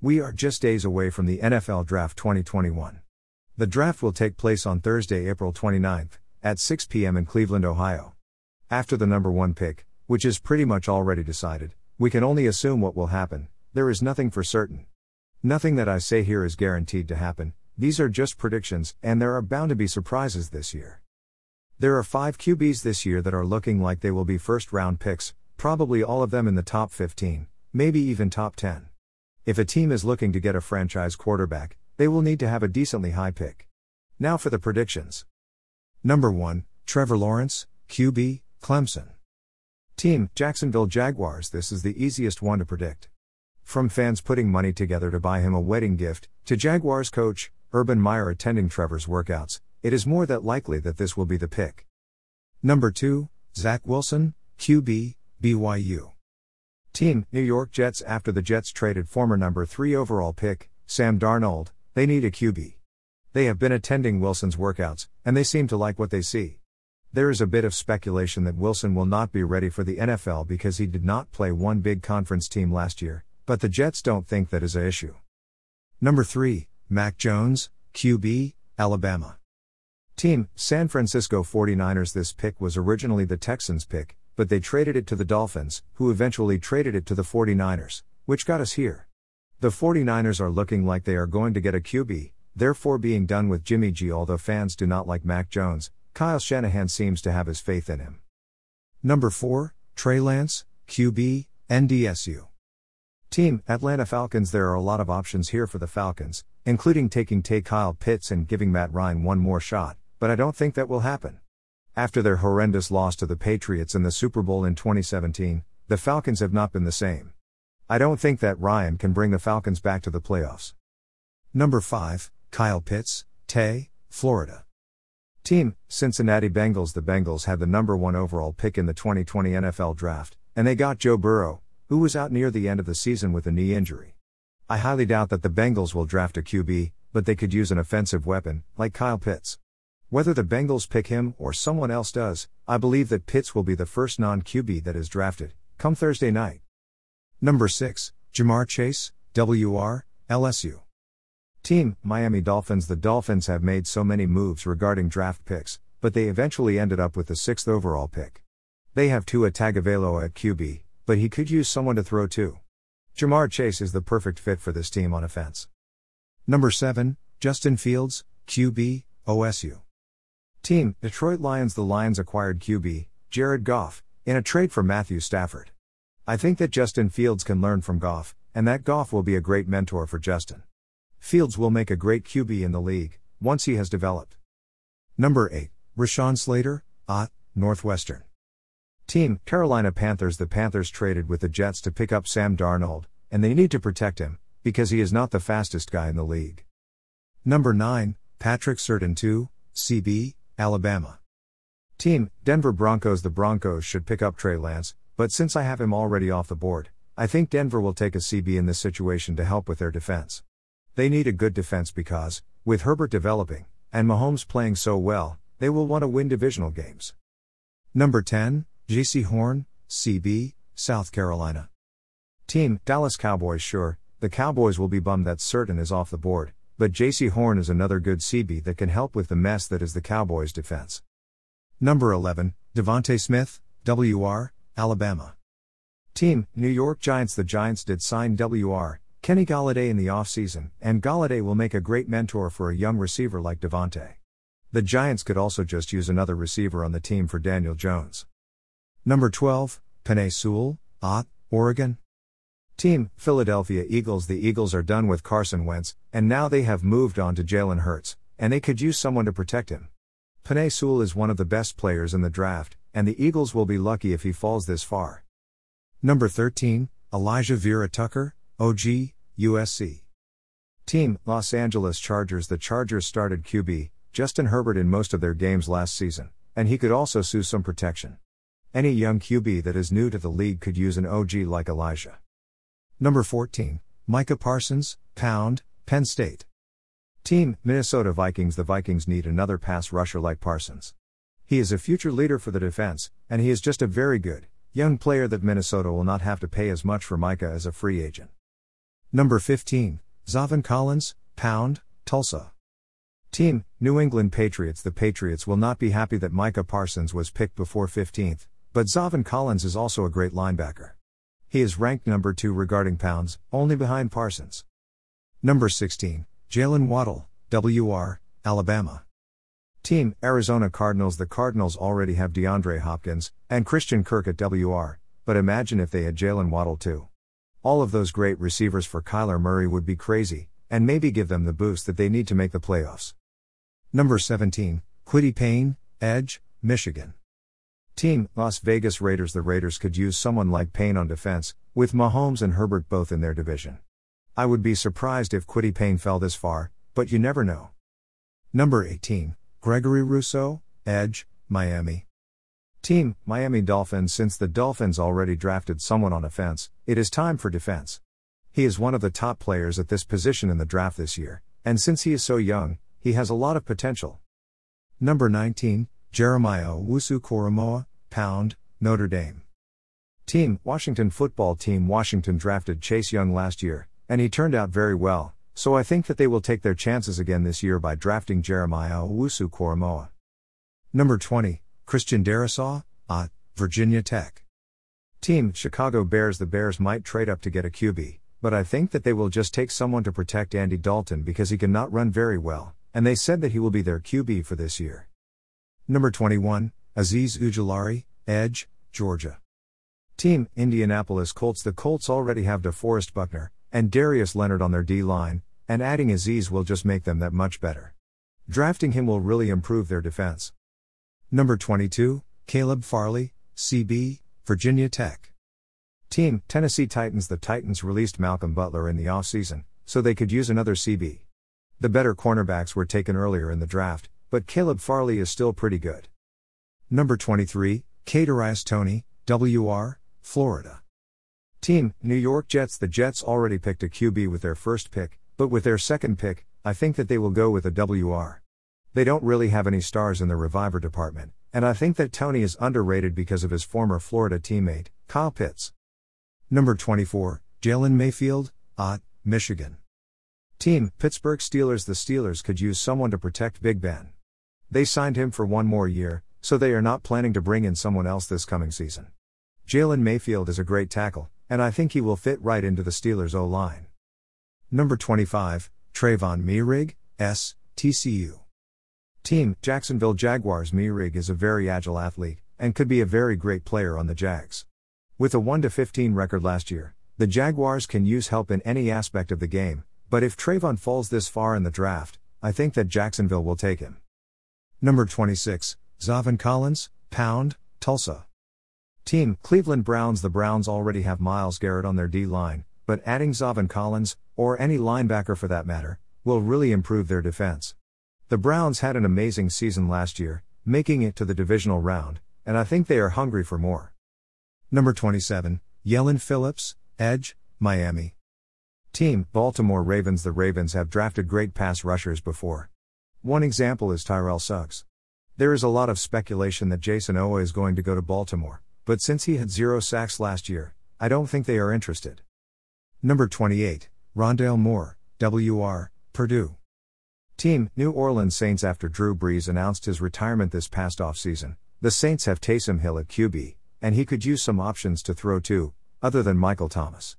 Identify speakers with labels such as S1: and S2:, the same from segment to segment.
S1: We are just days away from the NFL Draft 2021. The draft will take place on Thursday, April 29th, at 6 p.m. in Cleveland, Ohio. After the number one pick, which is pretty much already decided, we can only assume what will happen, there is nothing for certain. Nothing that I say here is guaranteed to happen, these are just predictions, and there are bound to be surprises this year. There are five QBs this year that are looking like they will be first round picks, probably all of them in the top 15, maybe even top 10. If a team is looking to get a franchise quarterback, they will need to have a decently high pick. Now for the predictions. Number 1, Trevor Lawrence, QB, Clemson. Team, Jacksonville Jaguars. This is the easiest one to predict. From fans putting money together to buy him a wedding gift, to Jaguars coach, Urban Meyer attending Trevor's workouts, it is more than likely that this will be the pick. Number 2, Zach Wilson, QB, BYU. Team New York Jets after the Jets traded former number 3 overall pick, Sam Darnold, they need a QB. They have been attending Wilson's workouts, and they seem to like what they see. There is a bit of speculation that Wilson will not be ready for the NFL because he did not play one big conference team last year, but the Jets don't think that is a issue. Number 3, Mac Jones, QB, Alabama. Team San Francisco 49ers This pick was originally the Texans' pick, but they traded it to the Dolphins, who eventually traded it to the 49ers, which got us here. The 49ers are looking like they are going to get a QB, therefore being done with Jimmy G. Although fans do not like Mac Jones, Kyle Shanahan seems to have his faith in him. Number 4, Trey Lance, QB, NDSU. Team Atlanta Falcons There are a lot of options here for the Falcons, including taking Tay Kyle Pitts and giving Matt Ryan one more shot, but I don't think that will happen. After their horrendous loss to the Patriots in the Super Bowl in 2017, the Falcons have not been the same. I don't think that Ryan can bring the Falcons back to the playoffs. Number 5, Kyle Pitts, Tay, Florida. Team, Cincinnati Bengals The Bengals had the number 1 overall pick in the 2020 NFL Draft, and they got Joe Burrow, who was out near the end of the season with a knee injury. I highly doubt that the Bengals will draft a QB, but they could use an offensive weapon, like Kyle Pitts. Whether the Bengals pick him or someone else does, I believe that Pitts will be the first non QB that is drafted, come Thursday night. Number 6, Ja'Marr Chase, WR, LSU. Team, Miami Dolphins The Dolphins have made so many moves regarding draft picks, but they eventually ended up with the sixth overall pick. They have Tua Tagovailoa at QB, but he could use someone to throw to. Ja'Marr Chase is the perfect fit for this team on offense. Number 7, Justin Fields, QB, OSU. Team Detroit Lions The Lions acquired QB, Jared Goff, in a trade for Matthew Stafford. I think that Justin Fields can learn from Goff, and that Goff will be a great mentor for Justin. Fields will make a great QB in the league, once he has developed. Number 8, Rashawn Slater, Ott, Northwestern. Team Carolina Panthers The Panthers traded with the Jets to pick up Sam Darnold, and they need to protect him, because he is not the fastest guy in the league. Number 9, Patrick Surtain 2, CB, Alabama. Team, Denver Broncos The Broncos should pick up Trey Lance, but since I have him already off the board, I think Denver will take a CB in this situation to help with their defense. They need a good defense because, with Herbert developing, and Mahomes playing so well, they will want to win divisional games. Number 10, Jaycee Horn, CB, South Carolina. Team, Dallas Cowboys Sure, the Cowboys will be bummed that Surtain is off the board, but Jaycee Horn is another good CB that can help with the mess that is the Cowboys' defense. Number 11, DeVonta Smith, WR, Alabama. Team, New York Giants The Giants did sign WR, Kenny Golladay in the offseason, and Golladay will make a great mentor for a young receiver like DeVonta. The Giants could also just use another receiver on the team for Daniel Jones. Number 12, Penei Sewell, Ott, Oregon. Team, Philadelphia Eagles The Eagles are done with Carson Wentz, and now they have moved on to Jalen Hurts, and they could use someone to protect him. Penei Sewell is one of the best players in the draft, and the Eagles will be lucky if he falls this far. Number 13, Elijah Vera-Tucker, OG, USC. Team, Los Angeles Chargers The Chargers started QB, Justin Herbert in most of their games last season, and he could also sue some protection. Any young QB that is new to the league could use an OG like Elijah. Number 14, Micah Parsons, Pound, Penn State. Team, Minnesota Vikings The Vikings need another pass rusher like Parsons. He is a future leader for the defense, and he is just a very good, young player that Minnesota will not have to pay as much for Micah as a free agent. Number 15, Zaven Collins, Pound, Tulsa. Team, New England Patriots. The Patriots will not be happy that Micah Parsons was picked before 15th, but Zaven Collins is also a great linebacker. He is ranked number 2 regarding pounds, only behind Parsons. Number 16, Jaylen Waddle, WR, Alabama. Team, Arizona Cardinals. The Cardinals already have DeAndre Hopkins and Christian Kirk at WR, but imagine if they had Jaylen Waddle too. All of those great receivers for Kyler Murray would be crazy, and maybe give them the boost that they need to make the playoffs. Number 17, Kwity Paye, Edge, Michigan. Team, Las Vegas Raiders. The Raiders could use someone like Payne on defense, with Mahomes and Herbert both in their division. I would be surprised if Kwity Payne fell this far, but you never know. Number 18, Gregory Rousseau, Edge, Miami. Team, Miami Dolphins. Since the Dolphins already drafted someone on offense, it is time for defense. He is one of the top players at this position in the draft this year, and since he is so young, he has a lot of potential. Number 19, Jeremiah Owusu-Koramoah, Pound, Notre Dame. Team, Washington Football Team Washington drafted Chase Young last year, and he turned out very well, so I think that they will take their chances again this year by drafting Jeremiah Owusu-Koramoah. Number 20, Christian Darrisaw, at uh, Virginia Tech. Team, Chicago Bears The Bears might trade up to get a QB, but I think that they will just take someone to protect Andy Dalton because he cannot run very well, and they said that he will be their QB for this year. Number 21, Azeez Ojulari, Edge, Georgia. Team Indianapolis Colts The Colts already have DeForest Buckner and Darius Leonard on their D line, and adding Azeez will just make them that much better. Drafting him will really improve their defense. Number 22, Caleb Farley, CB, Virginia Tech. Team Tennessee Titans The Titans released Malcolm Butler in the offseason, so they could use another CB. The better cornerbacks were taken earlier in the draft, but Caleb Farley is still pretty good. Number 23, Kadarius Toney, WR, Florida. Team, New York Jets The Jets already picked a QB with their first pick, but with their second pick, I think that they will go with a WR. They don't really have any stars in the reviver department, and I think that Toney is underrated because of his former Florida teammate, Kyle Pitts. Number 24, Jalen Mayfield, Ott, Michigan. Team, Pittsburgh Steelers The Steelers could use someone to protect Big Ben. They signed him for one more year, so they are not planning to bring in someone else this coming season. Jalen Mayfield is a great tackle, and I think he will fit right into the Steelers' O line. Number 25, Trevon Moehrig, S, TCU. Team, Jacksonville Jaguars Moehrig is a very agile athlete, and could be a very great player on the Jags. With a 1 15 record last year, the Jaguars can use help in any aspect of the game, but if Trevon falls this far in the draft, I think that Jacksonville will take him. Number 26, Zaven Collins, Pound, Tulsa. Team, Cleveland Browns The Browns already have Myles Garrett on their D line, but adding Zaven Collins, or any linebacker for that matter, will really improve their defense. The Browns had an amazing season last year, making it to the divisional round, and I think they are hungry for more. Number 27, Yellen Phillips, Edge, Miami. Team Baltimore Ravens The Ravens have drafted great pass rushers before. One example is Terrell Suggs. There is a lot of speculation that Jayson Oweh is going to go to Baltimore, but since he had zero sacks last year, I don't think they are interested. Number 28, Rondale Moore, WR, Purdue. Team New Orleans Saints After Drew Brees announced his retirement this past offseason, the Saints have Taysom Hill at QB, and he could use some options to throw to, other than Michael Thomas.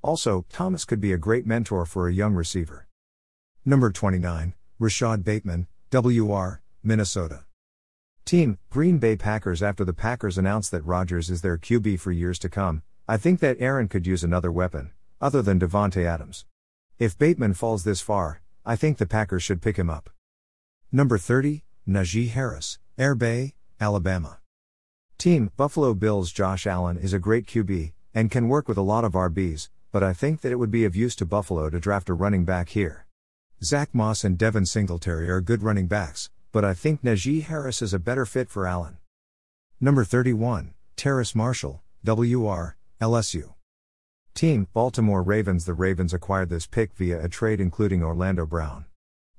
S1: Also, Thomas could be a great mentor for a young receiver. Number 29, Rashod Bateman, WR, Minnesota. Team, Green Bay Packers After the Packers announced that Rodgers is their QB for years to come, I think that Aaron could use another weapon, other than Davante Adams. If Bateman falls this far, I think the Packers should pick him up. Number 30, Najee Harris, Air Bay, Alabama. Team, Buffalo Bills Josh Allen is a great QB, and can work with a lot of RBs, but I think that it would be of use to Buffalo to draft a running back here. Zach Moss and Devin Singletary are good running backs, but I think Najee Harris is a better fit for Allen. Number 31, Terrace Marshall, WR, LSU. Team, Baltimore Ravens The Ravens acquired this pick via a trade including Orlando Brown.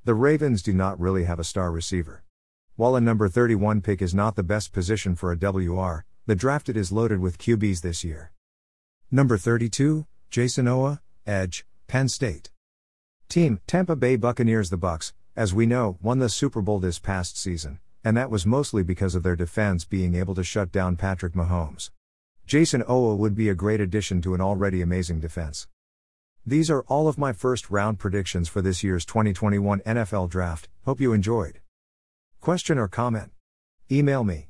S1: The Ravens do not really have a star receiver. While a number 31 pick is not the best position for a WR, the drafted is loaded with QBs this year. Number 32, Jayson Oweh, Edge, Penn State. Team Tampa Bay Buccaneers The Bucs, as we know, won the Super Bowl this past season, and that was mostly because of their defense being able to shut down Patrick Mahomes. Jayson Oweh would be a great addition to an already amazing defense. These are all of my first round predictions for this year's 2021 NFL Draft. Hope you enjoyed. Question or comment? Email me